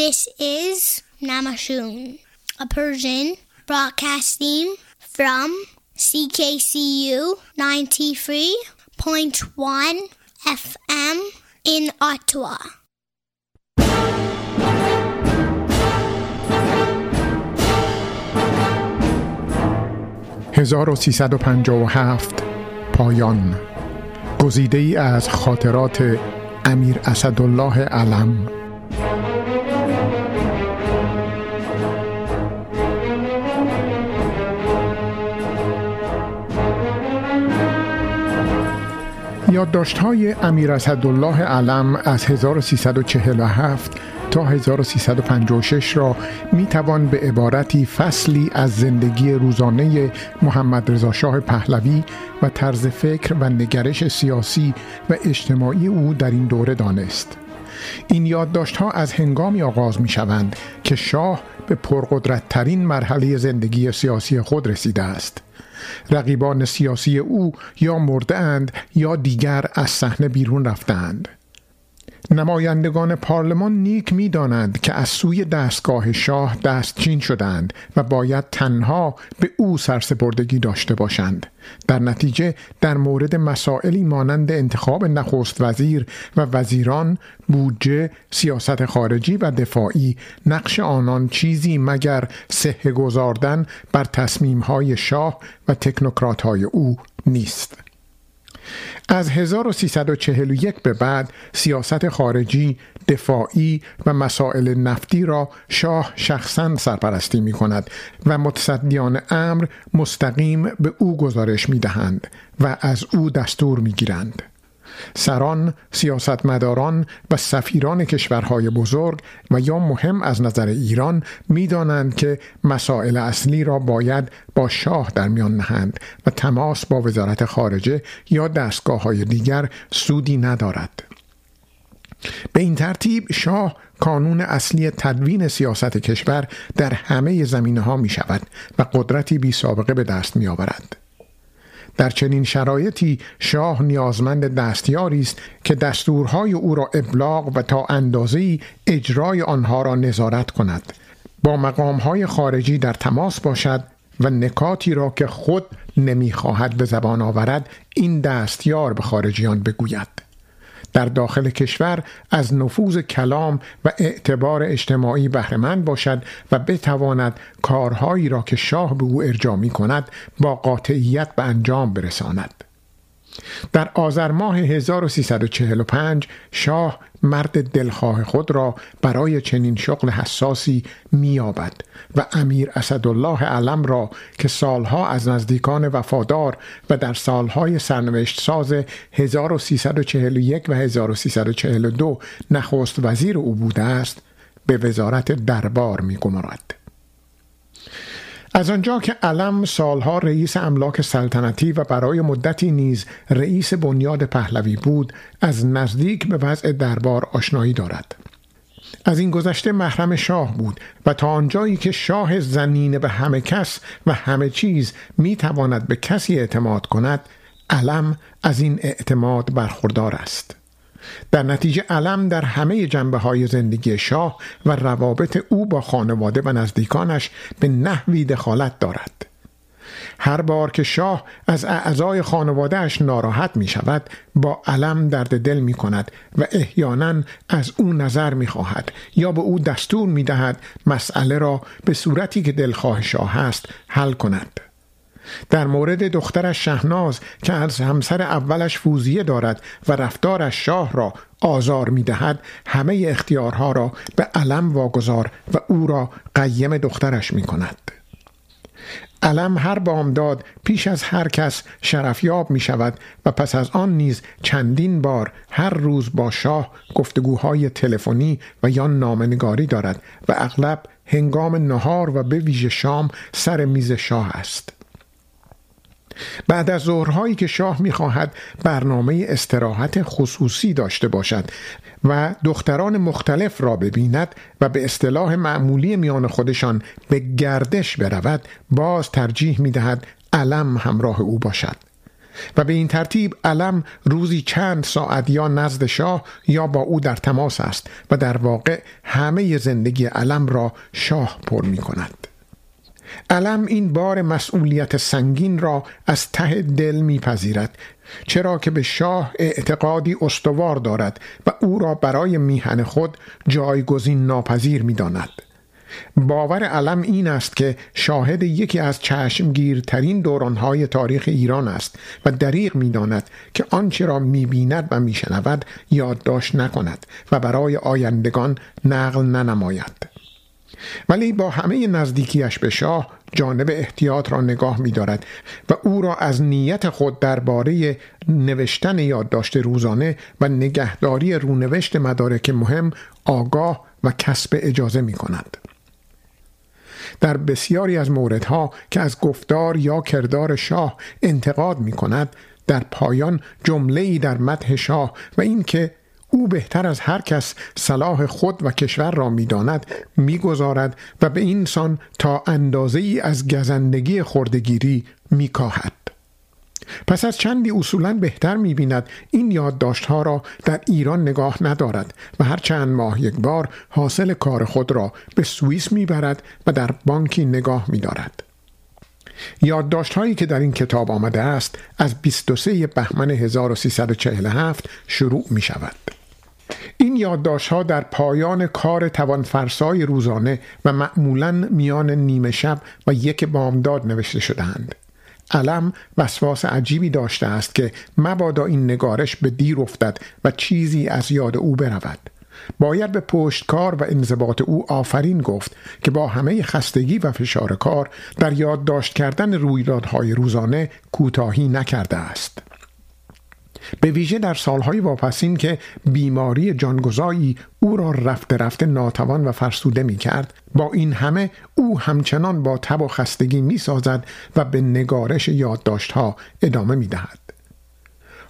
This is Namashun, a Persian broadcasting from CKCU 93.1 FM in Ottawa. «1357 پایان گزیده ای از خاطرات امیر اسدالله علم یادداشت های امیر اسدالله علم از 1347 تا 1356 را می توان به عبارتی فصلی از زندگی روزانه محمد رضا شاه پهلوی و طرز فکر و نگرش سیاسی و اجتماعی او در این دوره دانست. این یادداشت ها از هنگامی آغاز می شوند که شاه به پرقدرت ترین مرحله زندگی سیاسی خود رسیده است. رقیبان سیاسی او یا مرده اند یا دیگر از صحنه بیرون رفتند. نمایندگان پارلمان نیک می دانند که از سوی دستگاه شاه دستچین شدند و باید تنها به او سرسپردگی داشته باشند. در نتیجه در مورد مسائلی مانند انتخاب نخست وزیر و وزیران بودجه سیاست خارجی و دفاعی نقش آنان چیزی مگر سه گذاردن بر تصمیمهای شاه و تکنوکرات های او نیست. از 1341 به بعد سیاست خارجی، دفاعی و مسائل نفتی را شاه شخصا سرپرستی می کند و متصدیان امر مستقیم به او گزارش می دهند و از او دستور می گیرند. سران، سیاستمداران و سفیران کشورهای بزرگ و یا مهم از نظر ایران می‌دانند که مسائل اصلی را باید با شاه در میان نهند و تماس با وزارت خارجه یا دستگاه های دیگر سودی ندارد. به این ترتیب شاه کانون اصلی تدوین سیاست کشور در همه زمینه ها می شود و قدرتی بی سابقه به دست می آورد. در چنین شرایطی شاه نیازمند دستیاری است که دستورهای او را ابلاغ و تا اندازه‌ای اجرای آنها را نظارت کند. با مقامهای خارجی در تماس باشد و نکاتی را که خود نمی‌خواهد به زبان آورد این دستیار به خارجیان بگوید. در داخل کشور از نفوذ کلام و اعتبار اجتماعی بهرهمند باشد و بتواند کارهایی را که شاه به او ارجا می کند با قاطعیت به انجام برساند. در آذر ماه 1345 شاه مرد دلخواه خود را برای چنین شغل حساسی مییابد و امیر اسدالله علم را که سالها از نزدیکان وفادار و در سالهای سرنوشت ساز 1341 و 1342 نخست وزیر او بوده است به وزارت دربار میگمارد. از آنجا که علم سالها رئیس املاک سلطنتی و برای مدتی نیز رئیس بنیاد پهلوی بود از نزدیک به وضع دربار آشنایی دارد. از این گذشته محرم شاه بود و تا آنجایی که شاه زنین به همه کس و همه چیز می تواند به کسی اعتماد کند علم از این اعتماد برخوردار است. در نتیجه علم در همه جنبه های زندگی شاه و روابط او با خانواده و نزدیکانش به نحوی دخالت دارد. هر بار که شاه از اعضای خانوادهش ناراحت می شود با علم درد دل می کند و احیانا از او نظر می خواهد یا به او دستور می دهد مسئله را به صورتی که دلخواه شاه است حل کند. در مورد دخترش شهناز که از همسر اولش فوزیه دارد و رفتارش شاه را آزار می دهد همه اختیارها را به علم واگذار و او را قیم دخترش می کند. علم هر بامداد پیش از هر کس شرفیاب می شود و پس از آن نیز چندین بار هر روز با شاه گفتگوهای تلفنی و یا نامنگاری دارد و اغلب هنگام نهار و به ویژه شام سر میز شاه است. بعد از ظهرهایی که شاه می‌خواهد برنامه استراحت خصوصی داشته باشد و دختران مختلف را ببیند و به اصطلاح معمولی میان خودشان به گردش برود باز ترجیح می‌دهد علم همراه او باشد و به این ترتیب علم روزی چند ساعت یا نزد شاه یا با او در تماس است و در واقع همه زندگی علم را شاه پر می کند. علم این بار مسئولیت سنگین را از ته دل میپذیرد چرا که به شاه اعتقادی استوار دارد و او را برای میهن خود جایگزین ناپذیر می‌داند. باور علم این است که شاهد یکی از چشمگیرترین دورانهای تاریخ ایران است و دریغ می‌داند که آنچه را می‌بیند و میشنود یادداشت نکند و برای آیندگان نقل ننماید. ولی با همه نزدیکیش به شاه جانب احتیاط را نگاه می دارد و او را از نیت خود درباره نوشتن یادداشت روزانه و نگهداری رونوشت مدارک مهم آگاه و کسب اجازه می کند. در بسیاری از موردها که از گفتار یا کردار شاه انتقاد می کند در پایان جمله ای در مدح شاه و اینکه او بهتر از هر کس صلاح خود و کشور را می‌داند می‌گذارد و به این سان تا اندازه ای از گزندگی خردگیری میکاهد پس از چندی اصولا بهتر می‌بیند این یادداشتها را در ایران نگاه ندارد و هر چند ماه یک بار حاصل کار خود را به سوئیس می‌برد و در بانکی نگاه میدارد یادداشت هایی که در این کتاب آمده است از 23 بهمن 1347 شروع می شود. این یادداشت ها در پایان کار توانفرسای روزانه و معمولا میان نیمه شب و یک بامداد نوشته شدهاند. علم وسواس عجیبی داشته است که مبادا این نگارش به دیر افتد و چیزی از یاد او برود. باید به پشتکار و انضباط او آفرین گفت که با همه خستگی و فشار کار در یادداشت کردن رویدادهای روزانه کوتاهی نکرده است به ویژه در سالهای واپسین که بیماری جانگزایی او را رفته رفته ناتوان و فرسوده می کرد با این همه او همچنان با تب و خستگی می سازد و به نگارش یادداشتها ادامه می دهد.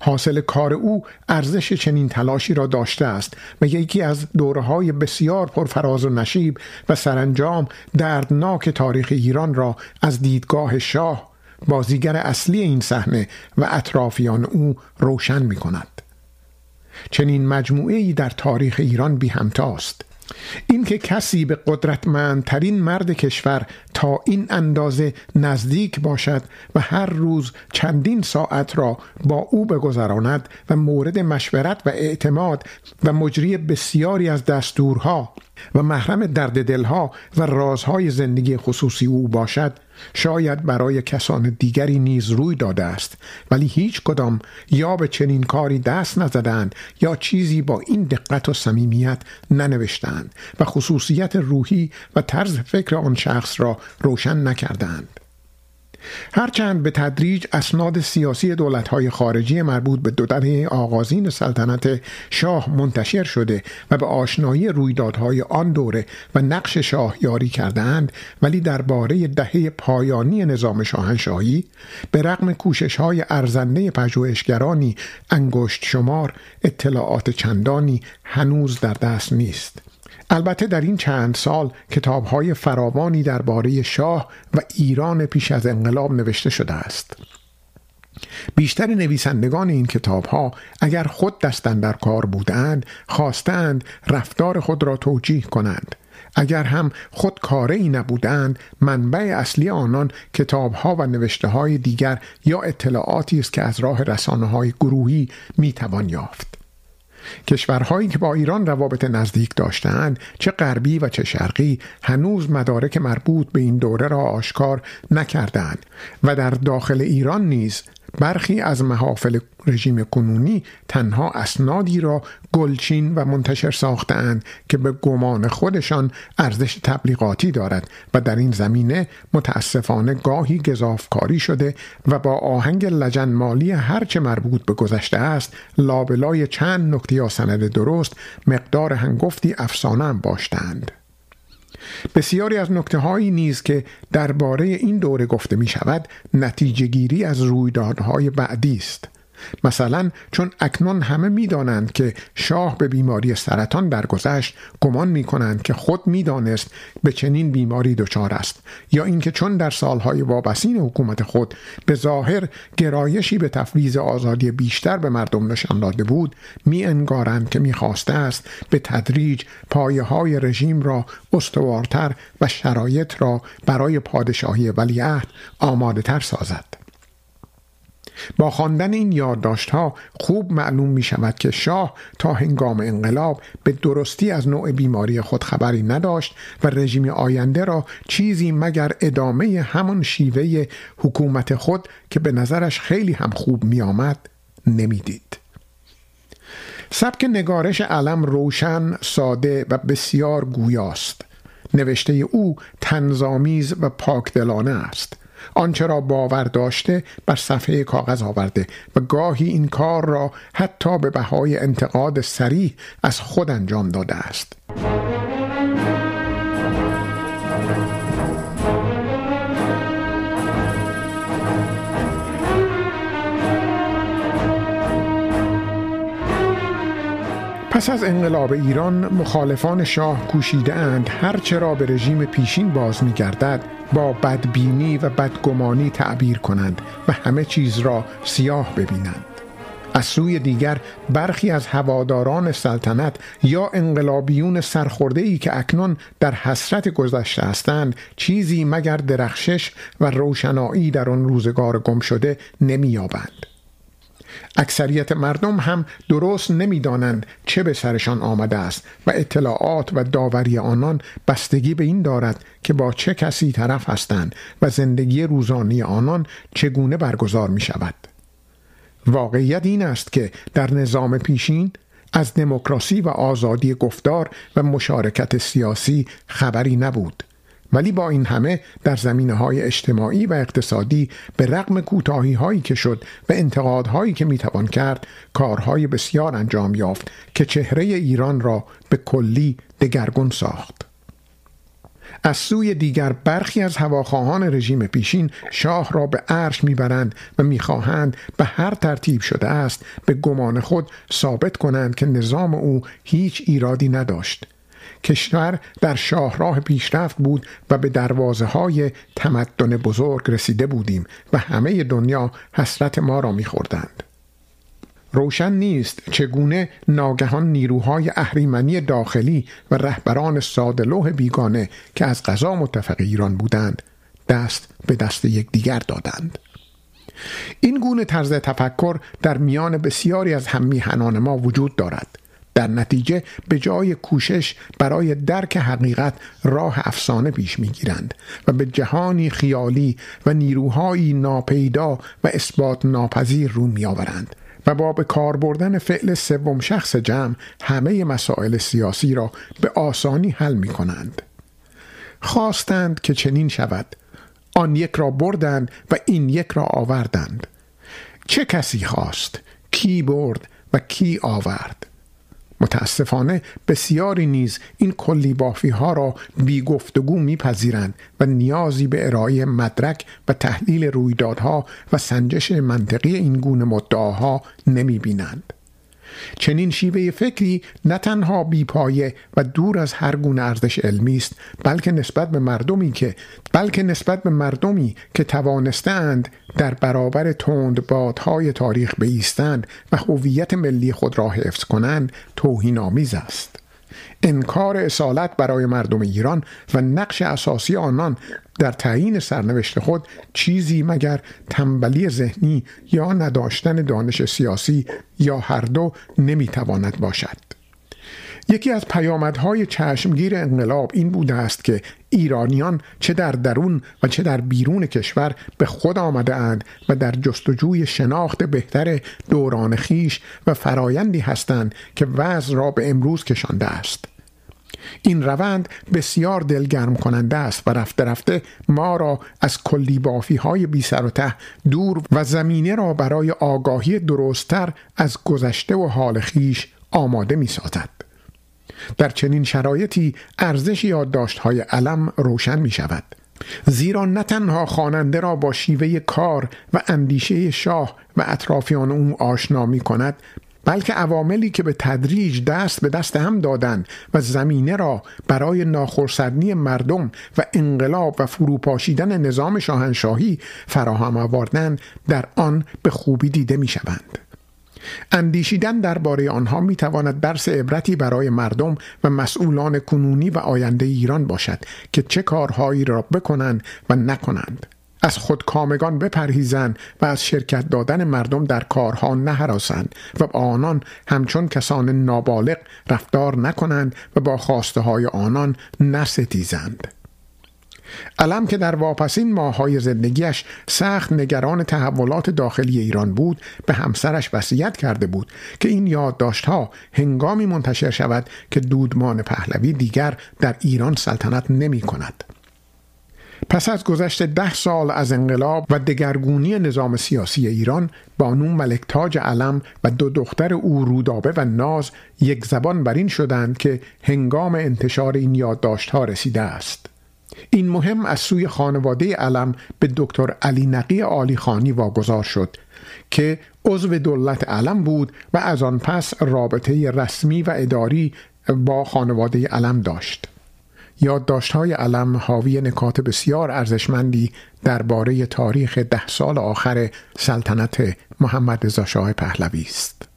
حاصل کار او ارزش چنین تلاشی را داشته است و یکی از دوره های بسیار پرفراز و نشیب و سرانجام دردناک تاریخ ایران را از دیدگاه شاه بازیگر اصلی این صحنه و اطرافیان او روشن می کند. چنین مجموعه ای در تاریخ ایران بی همتاست اینکه کسی به قدرتمندترین مرد کشور تا این اندازه نزدیک باشد و هر روز چندین ساعت را با او بگذراند و مورد مشورت و اعتماد و مجری بسیاری از دستورها و محرم درد دلها و رازهای زندگی خصوصی او باشد شاید برای کسان دیگری نیز روی داده است. ولی هیچ کدام یا به چنین کاری دست نزدند یا چیزی با این دقت و صمیمیت ننوشتند و خصوصیت روحی و طرز فکر آن شخص را روشن نکردند. هرچند به تدریج اسناد سیاسی دولتهای خارجی مربوط به دو دهه آغازین سلطنت شاه منتشر شده و به آشنایی رویدادهای آن دوره و نقش شاه یاری کردند ولی درباره دهه پایانی نظام شاهنشاهی به رغم کوشش های ارزنده پژوهشگرانی انگشت شمار اطلاعات چندانی هنوز در دست نیست. البته در این چند سال کتابهای فراوانی درباره شاه و ایران پیش از انقلاب نوشته شده است. بیشتر نویسندگان این کتاب ها اگر خود دستن در کار بودند خواستند رفتار خود را توجیه کنند. اگر هم خود کاره نبودند منبع اصلی آنان کتاب ها و نوشته های دیگر یا اطلاعاتی است که از راه رسانه های گروهی می توان یافت. کشورهایی که با ایران روابط نزدیک داشتند چه غربی و چه شرقی هنوز مدارک مربوط به این دوره را آشکار نکردند و در داخل ایران نیز برخی از محافل رژیم کنونی تنها اسنادی را گلچین و منتشر ساختند که به گمان خودشان ارزش تبلیغاتی دارد و در این زمینه متاسفانه گاهی گذافکاری شده و با آهنگ لجن مالی هرچه مربوط به گذشته است لابلای چند نکته یا سند درست مقدار هنگفتی افسانه هم باشتند. بسیاری از نکته هایی نیز که درباره این دوره گفته می شود نتیجه گیری از رویدادهای بعدی است. مثلا چون اکنون همه می‌دانند که شاه به بیماری سرطان درگذشت گمان می کنند که خود می‌دانست به چنین بیماری دچار است یا اینکه چون در سالهای وابستین حکومت خود به ظاهر گرایشی به تفویض آزادی بیشتر به مردم نشان داده بود می انگارند که می‌خواسته است به تدریج پایه های رژیم را استوارتر و شرایط را برای پادشاهی ولیعهد آماده تر سازد. با خواندن این یادداشت ها خوب معلوم می شود که شاه تا هنگام انقلاب به درستی از نوع بیماری خود خبری نداشت و رژیم آینده را چیزی مگر ادامه همان شیوه حکومت خود که به نظرش خیلی هم خوب می آمد نمی‌دید. سبک نگارش علم روشن، ساده و بسیار گویاست. نوشته او تنظامیز و پاکدلانه است. آنچه را باور داشته بر صفحه کاغذ آورده و گاهی این کار را حتی به بهای انتقاد سریح از خود انجام داده است. پس از انقلاب ایران مخالفان شاه کوشیده اند هرچه را به رژیم پیشین باز می گردد با بدبینی و بدگمانی تعبیر کنند و همه چیز را سیاه ببینند. از سوی دیگر برخی از هواداران سلطنت یا انقلابیون سرخورده ای که اکنون در حسرت گذشته هستند چیزی مگر درخشش و روشنایی در آن روزگار گم شده نمییابند. اکثریت مردم هم درست نمی‌دانند چه به سرشان آمده است و اطلاعات و داوری آنان بستگی به این دارد که با چه کسی طرف هستند و زندگی روزانی آنان چگونه برگزار می شود. واقعیت این است که در نظام پیشین از دموکراسی و آزادی گفتار و مشارکت سیاسی خبری نبود ولی با این همه در زمینه های اجتماعی و اقتصادی به رغم کوتاهی هایی که شد و انتقادهایی که می‌توان کرد کارهای بسیار انجام یافت که چهره ایران را به کلی دگرگون ساخت. از سوی دیگر برخی از هواخواهان رژیم پیشین شاه را به عرش می‌برند و می‌خواهند به هر ترتیب شده است به گمان خود ثابت کنند که نظام او هیچ ایرادی نداشت. کشور در شاهراه پیشرفت بود و به دروازه های تمدن بزرگ رسیده بودیم و همه دنیا حسرت ما را میخوردند. روشن نیست چگونه ناگهان نیروهای اهریمنی داخلی و رهبران سادلوه بیگانه که از غذا متفق ایران بودند دست به دست یکدیگر دادند این گونه طرز تفکر در میان بسیاری از هم میهنان ما وجود دارد در نتیجه به جای کوشش برای درک حقیقت راه افسانه پیش می‌گیرند و به جهانی خیالی و نیروهایی ناپیدا و اثبات ناپذیر رو میآورند و با به کار بردن فعل سوم شخص جمع همه مسائل سیاسی را به آسانی حل می کنند. خواستند که چنین شود. آن یک را بردند و این یک را آوردند. چه کسی خواست؟ کی برد و کی آورد؟ متاسفانه بسیاری نیز این کلی بافی ها را بی گفتگو میپذیرند و نیازی به ارائه مدرک و تحلیل رویدادها و سنجش منطقی این گونه مدعاها نمی بینند. چنین شیوه فکری نه تنها بیپایه و دور از هر گونه ارزش علمی است بلکه نسبت به مردمی که بلکه نسبت به مردمی که توانستند در برابر تند بادهای تاریخ بیستند و هویت ملی خود را حفظ کنند توهین آمیز است. انکار اصالت برای مردم ایران و نقش اساسی آنان در تعیین سرنوشت خود چیزی مگر تنبلی ذهنی یا نداشتن دانش سیاسی یا هر دو نمی‌تواند باشد. یکی از پیامدهای چشمگیر انقلاب این بوده است که ایرانیان چه در درون و چه در بیرون کشور به خود آمده اند و در جستجوی شناخت بهتر دوران خیش و فرایندی هستند که وضع را به امروز کشانده است این روند بسیار دلگرم کننده است و رفته رفته ما را از کلی بافی های بی سر و ته دور و زمینه را برای آگاهی درستتر از گذشته و حال خیش آماده می سازد. در چنین شرایطی ارزش یادداشت های علم روشن می شود. زیرا نه تنها خواننده را با شیوه کار و اندیشه شاه و اطرافیان او آشنا می کند بلکه عواملی که به تدریج دست به دست هم دادند و زمینه را برای ناخرسندی مردم و انقلاب و فروپاشیدن نظام شاهنشاهی فراهم آوردند در آن به خوبی دیده می شوند. اندیشیدن درباره آنها می تواند درس عبرتی برای مردم و مسئولان کنونی و آینده ایران باشد که چه کارهایی را بکنند و نکنند. از خودکامگان بپرهیزند و از شرکت دادن مردم در کارها نهراسند و با آنان همچون کسان نابالغ رفتار نکنند و با خواسته های آنان نستیزند. علم که در واپسین ماهای زندگیش سخت نگران تحولات داخلی ایران بود به همسرش وصیت کرده بود که این یادداشتها هنگامی منتشر شود که دودمان پهلوی دیگر در ایران سلطنت نمی کند. پس از گذشت ده سال از انقلاب و دگرگونی نظام سیاسی ایران بانو ملک تاج علم و دو دختر او رودابه و ناز یک زبان بر این شدند که هنگام انتشار این یادداشتها رسیده است این مهم از سوی خانواده علم به دکتر علی نقی عالی خانی واگذار شد که عضو دولت علم بود و از آن پس رابطه رسمی و اداری با خانواده علم داشت های علم حاوی نکات بسیار ارزشمندی درباره تاریخ ده سال آخر سلطنت محمد رضا شاه پهلوی است.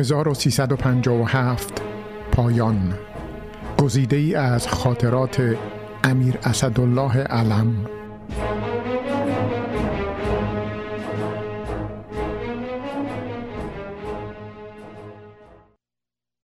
«1357 پایان. گزیده ای از خاطرات امیر اسدالله علم.